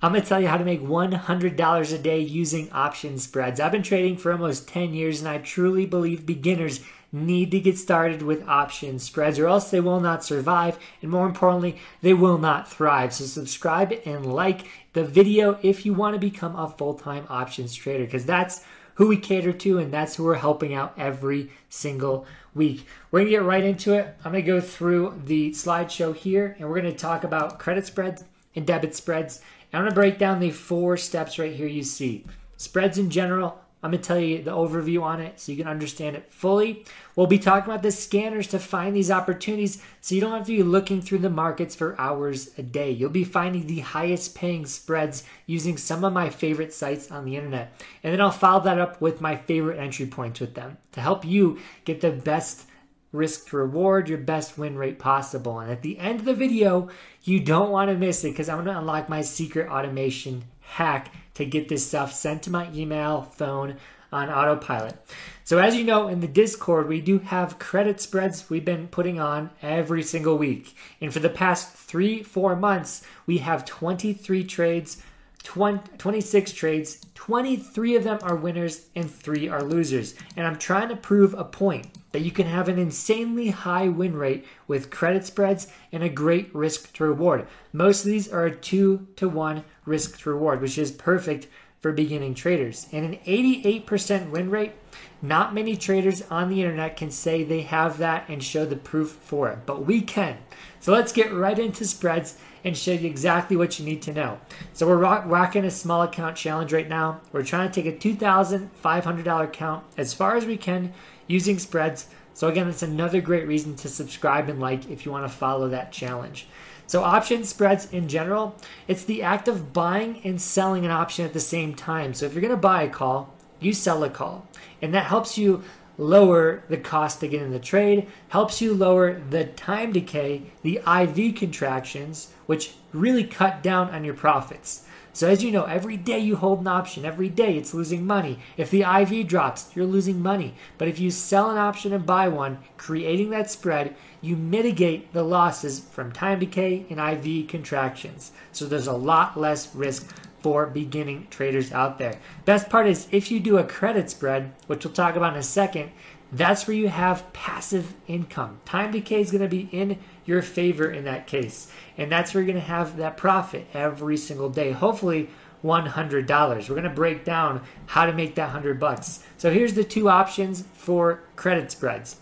I'm going to tell you how to make $100 a day using option spreads. I've been trading for almost 10 years and I truly believe beginners need to get started with option spreads or else they will not survive and more importantly, they will not thrive. So subscribe and like the video if you want to become a full-time options trader because that's who we cater to and that's who we're helping out every single week. We're to get right into it. I'm to go through the slideshow here and we're to talk about credit spreads and debit spreads I'm going to break down the four steps right here you see. Spreads in general, I'm going to tell you the overview on it so you can understand it fully. We'll be talking about the scanners to find these opportunities so you don't have to be looking through the markets for hours a day. You'll be finding the highest paying spreads using some of my favorite sites on the internet. And then I'll follow that up with my favorite entry points with them to help you get the best risk to reward, your best win rate possible. And at the end of the video, you don't want to miss it because I'm going to unlock my secret automation hack to get this stuff sent to my email, phone, on autopilot. So as you know, in the Discord, we do have credit spreads we've been putting on every single week. And for the past three, four months, we have 23 trades 20, 26 trades, 23 of them are winners and 3 are losers. And I'm trying to prove a point that you can have an insanely high win rate with credit spreads and a great risk to reward. Most of these are a 2 to 1 risk to reward, which is perfect for beginning traders. And an 88% win rate, not many traders on the internet can say they have that and show the proof for it, but we can. So let's get right into spreads and show you exactly what you need to know. So we're rock, rocking a small account challenge right now. We're trying to take a $2,500 account as far as we can using spreads. So again, that's another great reason to subscribe and like if you want to follow that challenge. So option spreads in general, it's the act of buying and selling an option at the same time. So if you're going to buy a call, you sell a call. And that helps you lower the cost to get in the trade, helps you lower the time decay, the IV contractions, which really cut down on your profits. So as you know, every day you hold an option, every day it's losing money. If the IV drops, you're losing money. But if you sell an option and buy one, creating that spread, you mitigate the losses from time decay and IV contractions. So there's a lot less risk for beginning traders out there. Best part is if you do a credit spread, which we'll talk about in a second, that's where you have passive income. Time decay is going to be in your favor in that case. And that's where you're going to have that profit every single day. Hopefully $100. We're going to break down how to make that 100 bucks. So here's the two options for credit spreads.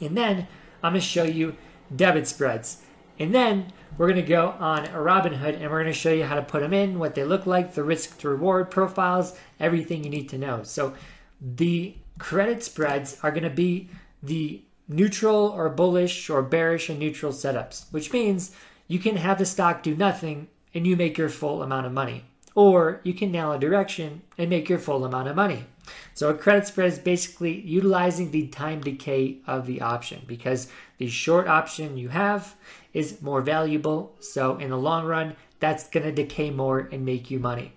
And then I'm going to show you debit spreads. And then we're going to go on a Robinhood and we're going to show you how to put them in, what they look like, the risk to reward profiles, everything you need to know. So the credit spreads are going to be the neutral or bullish or bearish and neutral setups, which means you can have the stock do nothing and you make your full amount of money. Or you can nail a direction and make your full amount of money. So a credit spread is basically utilizing the time decay of the option because the short option you have is more valuable. So in the long run, that's going to decay more and make you money.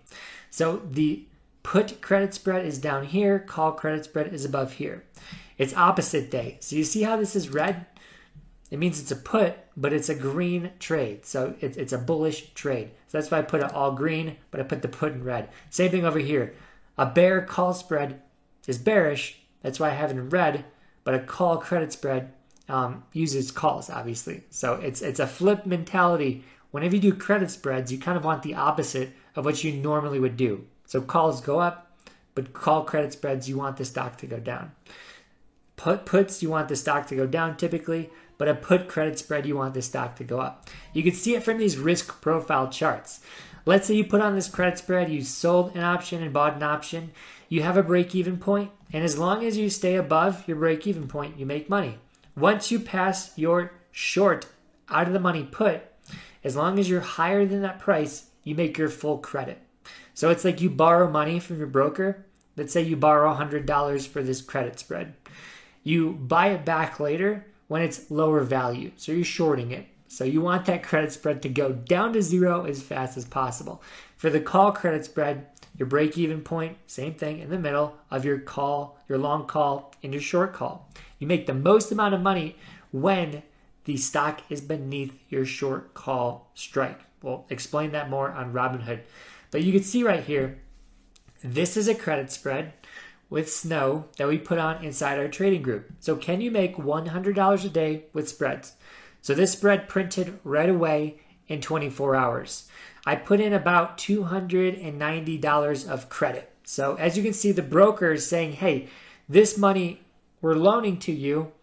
So the put credit spread is down here, call credit spread is above here. It's opposite day. So you see how this is red? It means it's a put, but it's a green trade. So it's, it's a bullish trade. So that's why I put it all green, but I put the put in red. Same thing over here. A bear call spread is bearish. That's why I have it in red. But a call credit spread um, uses calls, obviously. So it's it's a flip mentality. Whenever you do credit spreads, you kind of want the opposite of what you normally would do. So calls go up, but call credit spreads, you want the stock to go down. Put puts, you want the stock to go down typically, but a put credit spread, you want the stock to go up. You can see it from these risk profile charts. Let's say you put on this credit spread, you sold an option and bought an option, you have a break even point, and as long as you stay above your break even point, you make money. Once you pass your short out of the money put, as long as you're higher than that price, you make your full credit. So it's like you borrow money from your broker. Let's say you borrow $100 for this credit spread. You buy it back later when it's lower value. So you're shorting it. So you want that credit spread to go down to zero as fast as possible. For the call credit spread, your break even point, same thing in the middle of your call, your long call, and your short call. You make the most amount of money when the stock is beneath your short call strike. we'll explain that more on Robinhood. But you can see right here, this is a credit spread with snow that we put on inside our trading group. So can you make $100 a day with spreads? So this spread printed right away in 24 hours. I put in about $290 of credit. So as you can see, the broker is saying, hey, this money we're loaning to you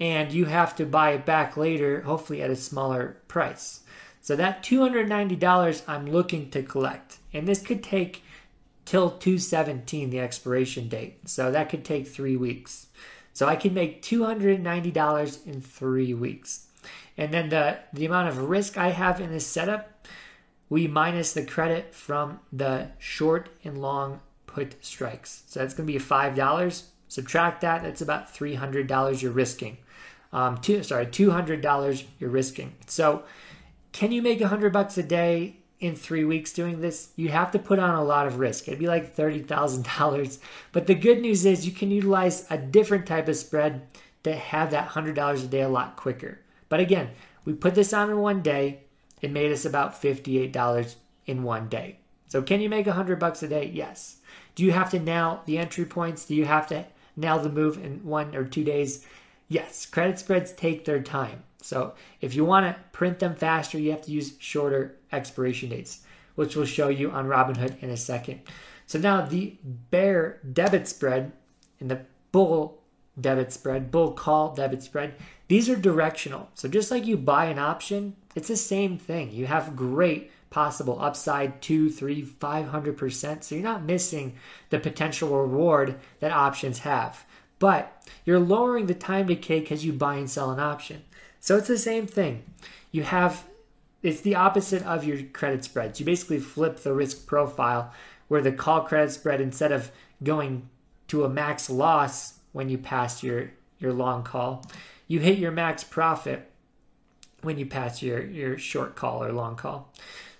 and you have to buy it back later, hopefully at a smaller price. So that $290 I'm looking to collect. And this could take till 217 the expiration date. So that could take 3 weeks. So I can make $290 in 3 weeks. And then the the amount of risk I have in this setup, we minus the credit from the short and long put strikes. So that's going to be $5. Subtract that, that's about $300 you're risking um, two, sorry, $200 you're risking. So can you make 100 bucks a day in three weeks doing this? You have to put on a lot of risk. It'd be like $30,000. But the good news is you can utilize a different type of spread to have that $100 a day a lot quicker. But again, we put this on in one day. It made us about $58 in one day. So can you make 100 bucks a day? Yes. Do you have to nail the entry points? Do you have to nail the move in one or two days? Yes, credit spreads take their time. So if you want to print them faster, you have to use shorter expiration dates, which we'll show you on Robinhood in a second. So now the bear debit spread and the bull debit spread, bull call debit spread, these are directional. So just like you buy an option, it's the same thing. You have great possible upside two, three, five hundred percent. So you're not missing the potential reward that options have but you're lowering the time decay because you buy and sell an option. So it's the same thing. You have it's the opposite of your credit spreads. You basically flip the risk profile where the call credit spread instead of going to a max loss when you pass your your long call, you hit your max profit when you pass your your short call or long call.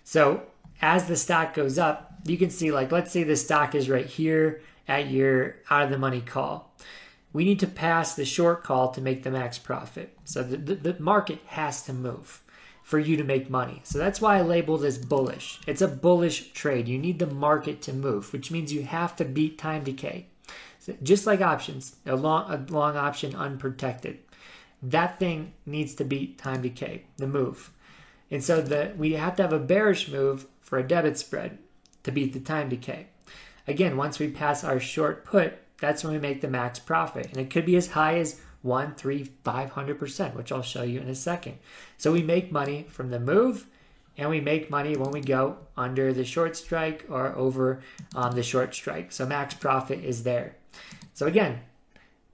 So as the stock goes up, you can see like let's say the stock is right here at your out of the money call we need to pass the short call to make the max profit. So the, the, the, market has to move for you to make money. So that's why I label this bullish. It's a bullish trade. You need the market to move, which means you have to beat time decay. So just like options, a long, a long option unprotected. That thing needs to beat time decay, the move. And so the, we have to have a bearish move for a debit spread to beat the time decay. Again, once we pass our short put, that's when we make the max profit. And it could be as high as one, three, five hundred percent, which I'll show you in a second. So we make money from the move, and we make money when we go under the short strike or over on the short strike. So max profit is there. So again,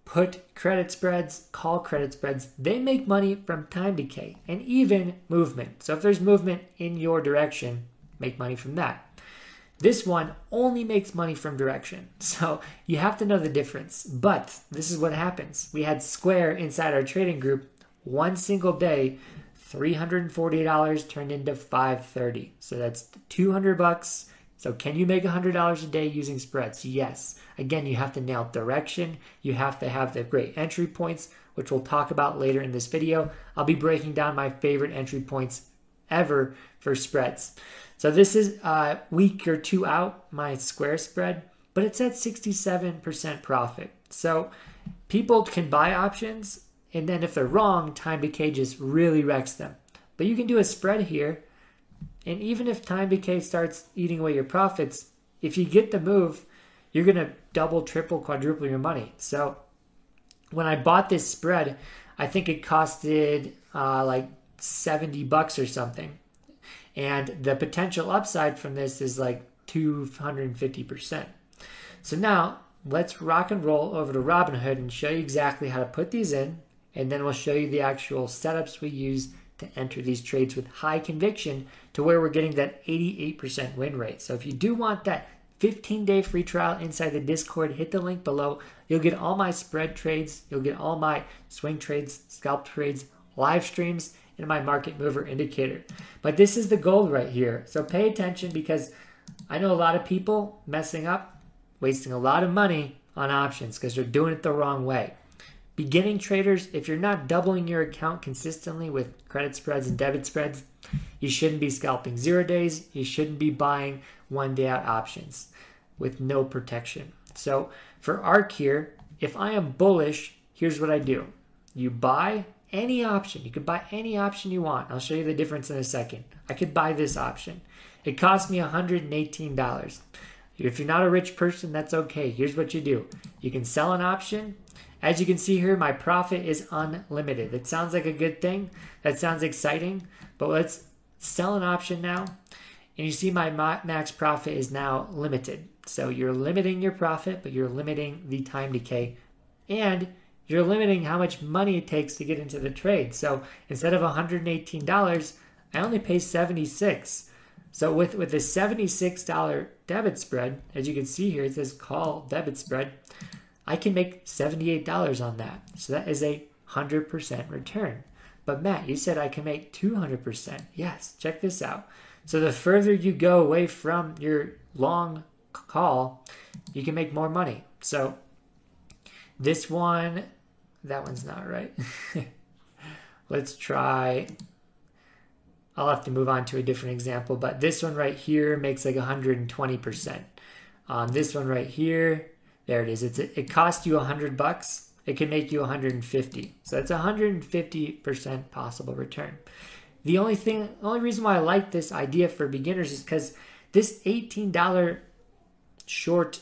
put credit spreads, call credit spreads, they make money from time decay and even movement. So if there's movement in your direction, make money from that. This one only makes money from direction. So you have to know the difference. But this is what happens. We had Square inside our trading group one single day, $340 turned into 530. So that's 200 bucks. So can you make $100 a day using spreads? Yes. Again, you have to nail direction. You have to have the great entry points, which we'll talk about later in this video. I'll be breaking down my favorite entry points ever for spreads. So this is a week or two out, my square spread, but it's at 67% profit. So people can buy options, and then if they're wrong, time decay just really wrecks them. But you can do a spread here, and even if time decay starts eating away your profits, if you get the move, you're going to double, triple, quadruple your money. So when I bought this spread, I think it costed uh, like 70 bucks or something. And the potential upside from this is like 250%. So now let's rock and roll over to Robinhood and show you exactly how to put these in. And then we'll show you the actual setups we use to enter these trades with high conviction to where we're getting that 88% win rate. So if you do want that 15 day free trial inside the Discord, hit the link below. You'll get all my spread trades, you'll get all my swing trades, scalp trades, live streams, in my market mover indicator. But this is the gold right here. So pay attention because I know a lot of people messing up, wasting a lot of money on options because they're doing it the wrong way. beginning traders, if you're not doubling your account consistently with credit spreads and debit spreads, you shouldn't be scalping zero days. You shouldn't be buying one day out options with no protection. So for ARK here, if I am bullish, here's what I do. You buy any option. You could buy any option you want. I'll show you the difference in a second. I could buy this option. It cost me $118. If you're not a rich person, that's okay. Here's what you do. You can sell an option. As you can see here, my profit is unlimited. That sounds like a good thing. That sounds exciting. But let's sell an option now. And you see my max profit is now limited. So you're limiting your profit, but you're limiting the time decay. And you're limiting how much money it takes to get into the trade. So instead of $118, I only pay 76. So with, with the $76 debit spread, as you can see here, it says call debit spread, I can make $78 on that. So that is a 100% return. But Matt, you said I can make 200%. Yes, check this out. So the further you go away from your long call, you can make more money. So this one, that one's not right. Let's try, I'll have to move on to a different example, but this one right here makes like 120%. Um, this one right here, there it is. It's, it cost you 100 bucks. It can make you 150. So that's 150% possible return. The only thing, only reason why I like this idea for beginners is because this $18 short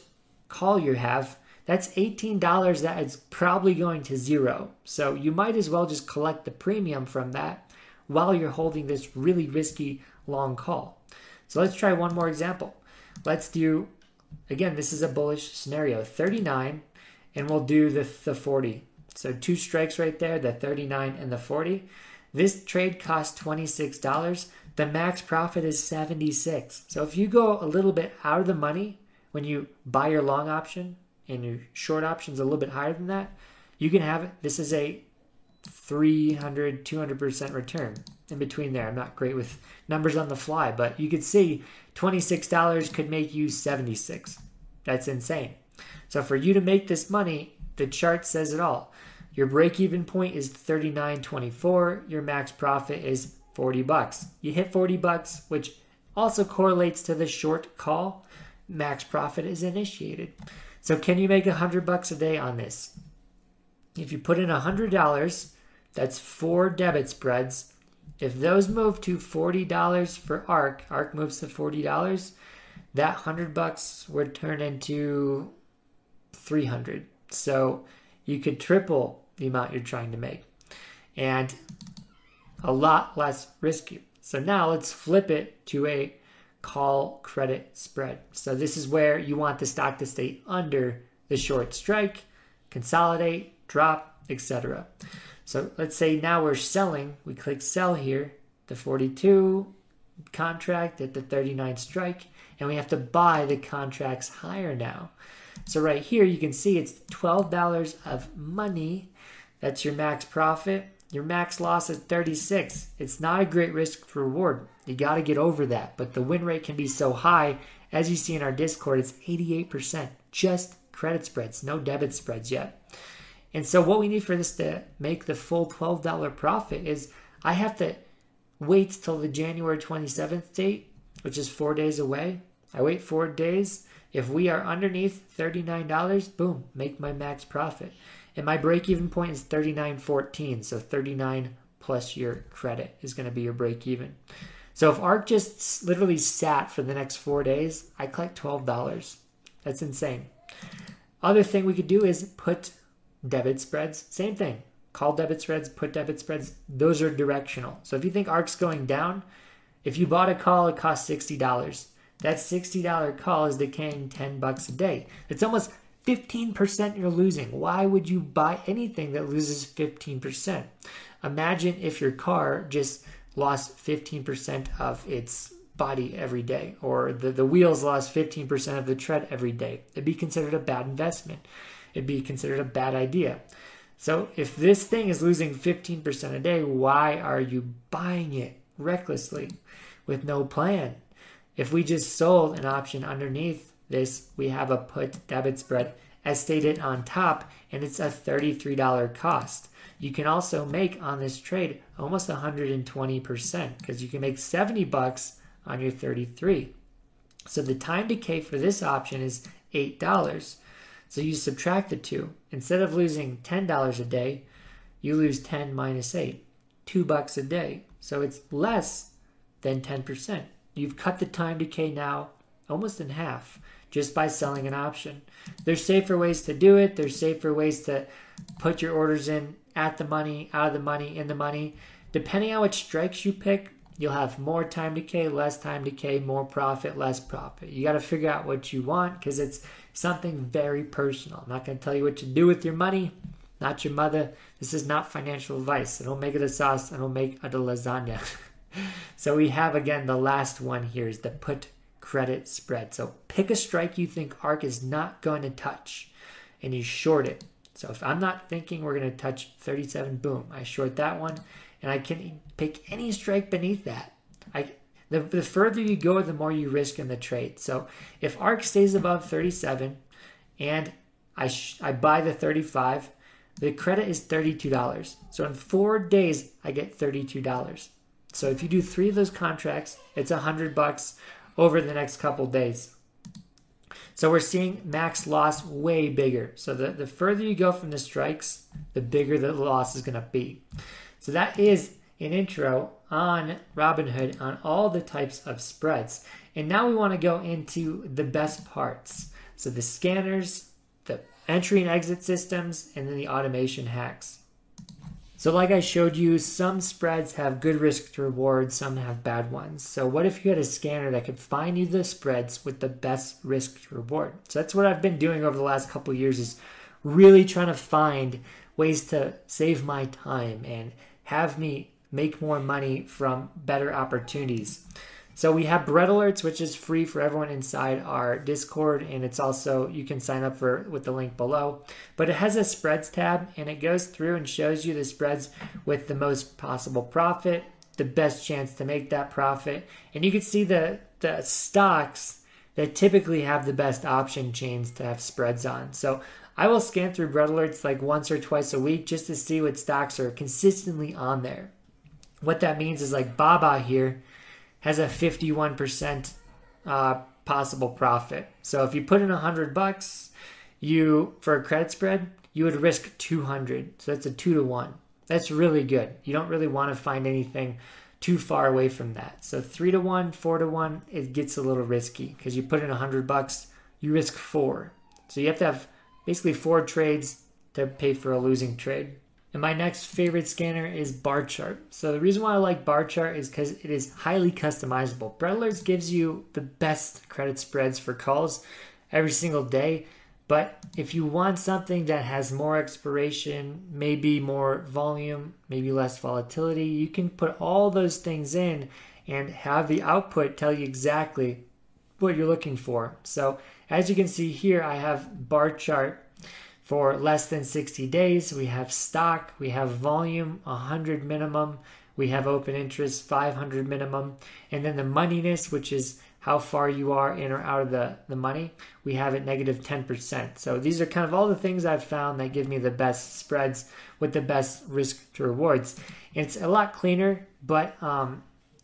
call you have, that's $18 that is probably going to zero. So you might as well just collect the premium from that while you're holding this really risky long call. So let's try one more example. Let's do, again, this is a bullish scenario, 39, and we'll do the, the 40. So two strikes right there, the 39 and the 40. This trade cost $26. The max profit is 76. So if you go a little bit out of the money when you buy your long option and your short option's a little bit higher than that, you can have. This is a 300, 200% return in between there. I'm not great with numbers on the fly, but you could see $26 could make you 76. That's insane. So for you to make this money, the chart says it all. Your break even point is 39.24, your max profit is 40 bucks. You hit 40 bucks, which also correlates to the short call, max profit is initiated. So can you make a 100 bucks a day on this? If you put in a $100, that's four debit spreads. If those move to $40 for ARK, ARK moves to $40, that 100 bucks would turn into 300. So you could triple the amount you're trying to make and a lot less risky. So now let's flip it to a call credit spread. So this is where you want the stock to stay under the short strike, consolidate, drop, etc. So let's say now we're selling, we click sell here, the 42 contract at the 39 strike, and we have to buy the contracts higher now. So right here, you can see it's $12 of money. That's your max profit. Your max loss is 36. It's not a great risk reward. You got to get over that. But the win rate can be so high. As you see in our Discord, it's 88%. Just credit spreads, no debit spreads yet. And so what we need for this to make the full $12 profit is I have to wait till the January 27th date, which is four days away. I wait four days. If we are underneath $39, boom, make my max profit. And my break even point is 39.14, so 39 plus your credit is going to be your break even. So if ARK just literally sat for the next four days, I collect $12. That's insane. Other thing we could do is put debit spreads. Same thing. Call debit spreads, put debit spreads. Those are directional. So if you think ARK's going down, if you bought a call, it costs $60. That $60 call is decaying 10 bucks a day. It's almost 15% you're losing. Why would you buy anything that loses 15%? Imagine if your car just lost 15% of its body every day, or the, the wheels lost 15% of the tread every day. It'd be considered a bad investment. It'd be considered a bad idea. So if this thing is losing 15% a day, why are you buying it recklessly with no plan? If we just sold an option underneath this, we have a put debit spread as stated on top, and it's a $33 cost. You can also make on this trade almost 120% because you can make 70 bucks on your 33. So the time decay for this option is $8. So you subtract the two. Instead of losing $10 a day, you lose 10 minus 8, 2 bucks a day. So it's less than 10%. You've cut the time decay now almost in half just by selling an option. There's safer ways to do it. There's safer ways to put your orders in at the money, out of the money, in the money. Depending on which strikes you pick, you'll have more time decay, less time decay, more profit, less profit. You got to figure out what you want because it's something very personal. I'm not going to tell you what to do with your money. Not your mother. This is not financial advice. I don't make it a sauce. I don't make it a lasagna. so we have again the last one here is the put credit spread. So pick a strike you think ARK is not going to touch and you short it. So if I'm not thinking we're going to touch 37, boom, I short that one, and I can pick any strike beneath that. I the, the further you go, the more you risk in the trade. So if ARK stays above 37, and I sh- I buy the 35, the credit is $32. So in four days, I get $32. So if you do three of those contracts, it's a hundred bucks over the next couple days. So we're seeing max loss way bigger. So the, the further you go from the strikes, the bigger the loss is going to be. So that is an intro on Robinhood on all the types of spreads. And now we want to go into the best parts. So the scanners, the entry and exit systems, and then the automation hacks. So like I showed you, some spreads have good risk to reward, some have bad ones. So what if you had a scanner that could find you the spreads with the best risk to reward? So that's what I've been doing over the last couple years is really trying to find ways to save my time and have me make more money from better opportunities. So we have Bread Alerts, which is free for everyone inside our Discord, and it's also you can sign up for with the link below. But it has a spreads tab, and it goes through and shows you the spreads with the most possible profit, the best chance to make that profit, and you can see the the stocks that typically have the best option chains to have spreads on. So I will scan through Bread Alerts like once or twice a week just to see what stocks are consistently on there. What that means is like Baba here has a 51% uh, possible profit. So if you put in 100 bucks, you for a credit spread, you would risk 200. So that's a 2 to 1. That's really good. You don't really want to find anything too far away from that. So 3 to 1, 4 to 1, it gets a little risky because you put in 100 bucks, you risk 4. So you have to have basically 4 trades to pay for a losing trade. And my next favorite scanner is Barchart. So the reason why I like Barchart is because it is highly customizable. Bread gives you the best credit spreads for calls every single day. But if you want something that has more expiration, maybe more volume, maybe less volatility, you can put all those things in and have the output tell you exactly what you're looking for. So as you can see here, I have Barchart for less than 60 days. We have stock, we have volume, 100 minimum, we have open interest, 500 minimum, and then the moneyness, which is how far you are in or out of the, the money, we have it negative 10%. So these are kind of all the things I've found that give me the best spreads with the best risk to rewards. It's a lot cleaner, but um,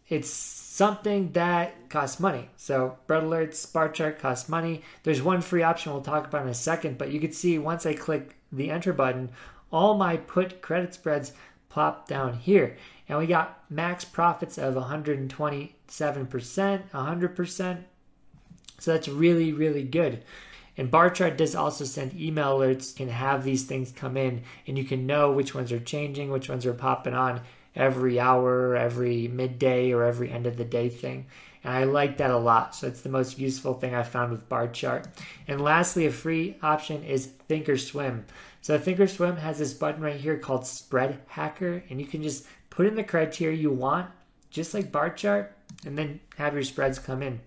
it's something that costs money. So bread alerts, Barchart costs money. There's one free option we'll talk about in a second, but you can see once I click the enter button, all my put credit spreads plop down here. And we got max profits of 127%, 100%. So that's really, really good. And Barchart does also send email alerts, can have these things come in, and you can know which ones are changing, which ones are popping on every hour, every midday, or every end of the day thing. And I like that a lot. So it's the most useful thing I found with Barchart. And lastly, a free option is Thinkorswim. So Thinkorswim has this button right here called Spread Hacker, and you can just put in the criteria you want, just like Barchart, and then have your spreads come in.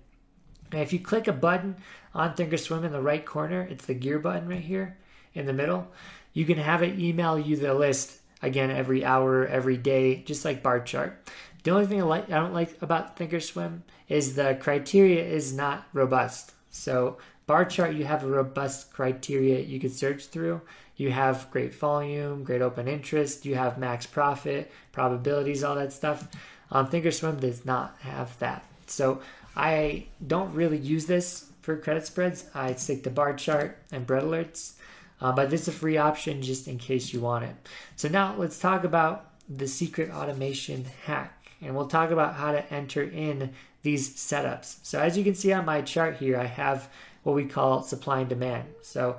And if you click a button on Thinkorswim in the right corner, it's the gear button right here in the middle, you can have it email you the list again every hour, every day, just like Barchart. The only thing I, like, I don't like about Thinkorswim is the criteria is not robust. So Barchart, you have a robust criteria you could search through. You have great volume, great open interest, you have max profit, probabilities, all that stuff. Um, Thinkorswim does not have that. So I don't really use this for credit spreads. I stick to Barchart and bread alerts, uh, but this is a free option just in case you want it. So now let's talk about the secret automation hack, and we'll talk about how to enter in these setups. So as you can see on my chart here, I have what we call supply and demand. So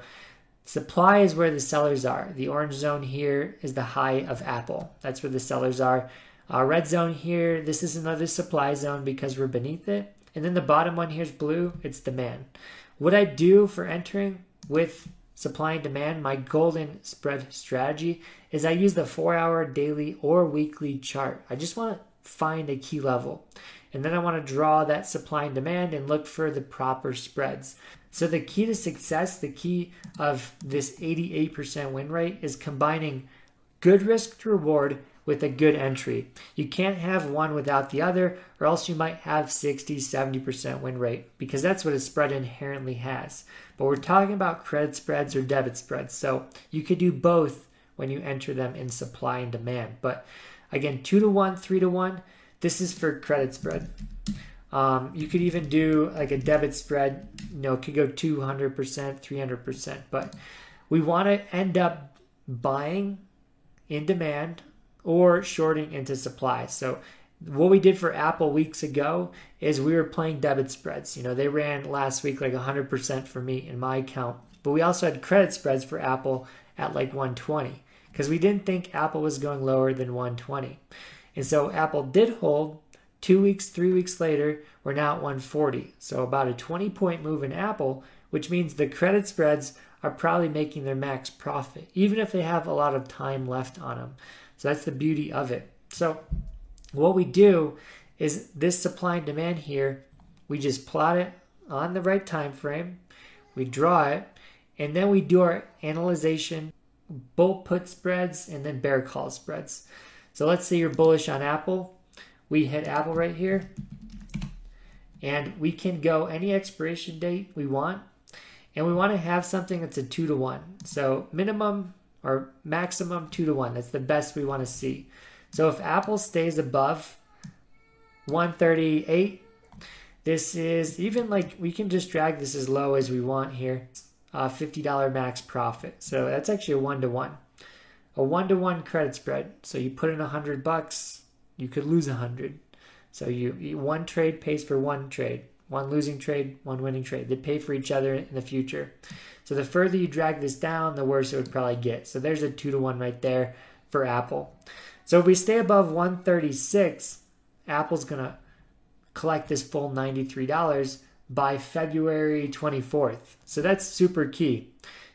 supply is where the sellers are. The orange zone here is the high of Apple. That's where the sellers are. Our red zone here, this is another supply zone because we're beneath it. And then the bottom one here is blue, it's demand. What I do for entering with supply and demand, my golden spread strategy is I use the four hour daily or weekly chart. I just want to find a key level. And then I want to draw that supply and demand and look for the proper spreads. So the key to success, the key of this 88% win rate is combining good risk to reward with a good entry. You can't have one without the other, or else you might have 60, 70% win rate, because that's what a spread inherently has. But we're talking about credit spreads or debit spreads, so you could do both when you enter them in supply and demand. But again, two to one, three to one, this is for credit spread. Um, you could even do like a debit spread, you know, could go 200%, 300%, but we want to end up buying in demand or shorting into supply. So what we did for Apple weeks ago is we were playing debit spreads. You know, they ran last week like 100% for me in my account. But we also had credit spreads for Apple at like 120 because we didn't think Apple was going lower than 120. And so Apple did hold. Two weeks, three weeks later, we're now at 140. So about a 20 point move in Apple, which means the credit spreads are probably making their max profit, even if they have a lot of time left on them. So that's the beauty of it. So what we do is this supply and demand here, we just plot it on the right time frame, we draw it, and then we do our analyzation, bull put spreads, and then bear call spreads. So let's say you're bullish on Apple. We hit Apple right here. And we can go any expiration date we want. And we want to have something that's a two to one. So minimum or maximum two to one. That's the best we want to see. So if Apple stays above 138, this is even like we can just drag this as low as we want here. Uh, $50 max profit. So that's actually a one to one. A one to one credit spread. So you put in a hundred bucks, you could lose a hundred. So you, you one trade pays for one trade. One losing trade, one winning trade. They pay for each other in the future. So the further you drag this down, the worse it would probably get. So there's a two to one right there for Apple. So if we stay above 136, Apple's gonna collect this full $93 by February 24th. So that's super key.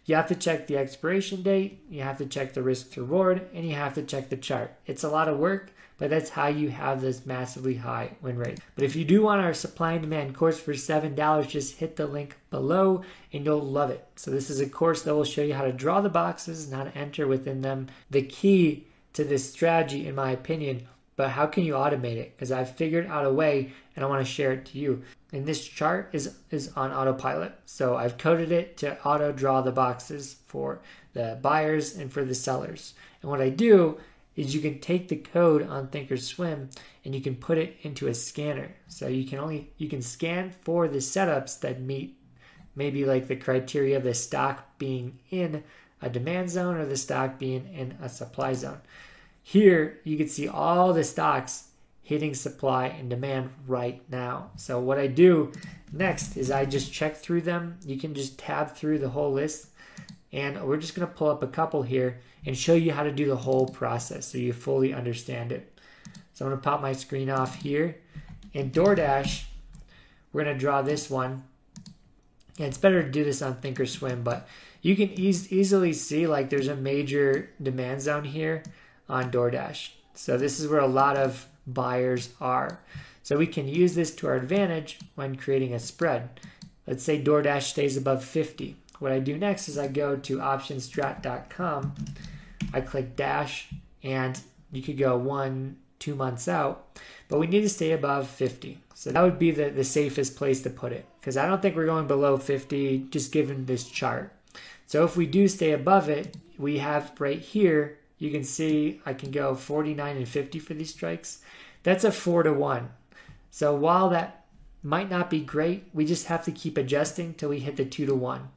You have to check the expiration date, you have to check the risk to reward, and you have to check the chart. It's a lot of work, but that's how you have this massively high win rate. But if you do want our supply and demand course for $7, just hit the link below and you'll love it. So this is a course that will show you how to draw the boxes and how to enter within them. The key to this strategy, in my opinion, but how can you automate it? Because I've figured out a way and I want to share it to you. And this chart is, is on autopilot. So I've coded it to auto draw the boxes for the buyers and for the sellers. And what I do is you can take the code on thinkorswim and you can put it into a scanner so you can only you can scan for the setups that meet maybe like the criteria of the stock being in a demand zone or the stock being in a supply zone here you can see all the stocks hitting supply and demand right now so what i do next is i just check through them you can just tab through the whole list and we're just to pull up a couple here and show you how to do the whole process so you fully understand it. So I'm to pop my screen off here. In DoorDash, we're to draw this one. And it's better to do this on Thinkorswim, but you can e easily see like there's a major demand zone here on DoorDash. So this is where a lot of buyers are. So we can use this to our advantage when creating a spread. Let's say DoorDash stays above 50. What I do next is I go to optionstrat.com I click dash and you could go one two months out, but we need to stay above 50. So that would be the, the safest place to put it because I don't think we're going below 50 just given this chart. So if we do stay above it, we have right here, you can see I can go 49 and 50 for these strikes. That's a four to one. So while that might not be great, we just have to keep adjusting till we hit the two to one.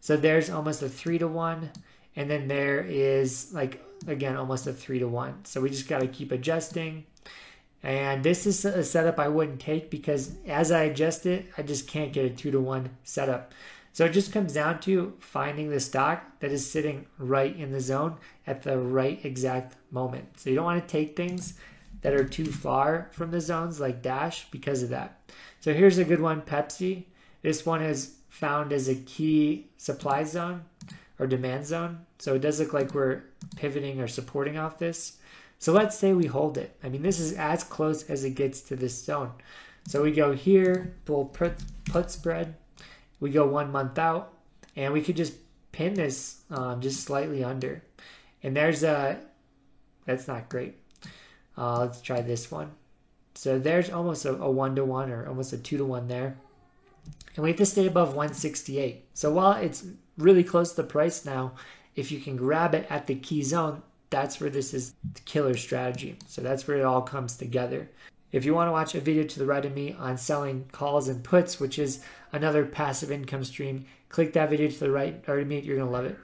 So there's almost a three to one. And then there is like, again, almost a three to one. So we just got to keep adjusting. And this is a setup I wouldn't take because as I adjust it, I just can't get a two to one setup. So it just comes down to finding the stock that is sitting right in the zone at the right exact moment. So you don't want to take things that are too far from the zones like Dash because of that. So here's a good one Pepsi. This one is found as a key supply zone or demand zone. So it does look like we're pivoting or supporting off this. So let's say we hold it. I mean, this is as close as it gets to this zone. So we go here, bull put, put spread. We go one month out, and we could just pin this um, just slightly under. And there's a, that's not great. Uh, let's try this one. So there's almost a, a one to one or almost a two to one there. And we have to stay above 168. So while it's really close to the price now, if you can grab it at the key zone, that's where this is the killer strategy. So that's where it all comes together. If you want to watch a video to the right of me on selling calls and puts, which is another passive income stream, click that video to the right of me. You're going to love it.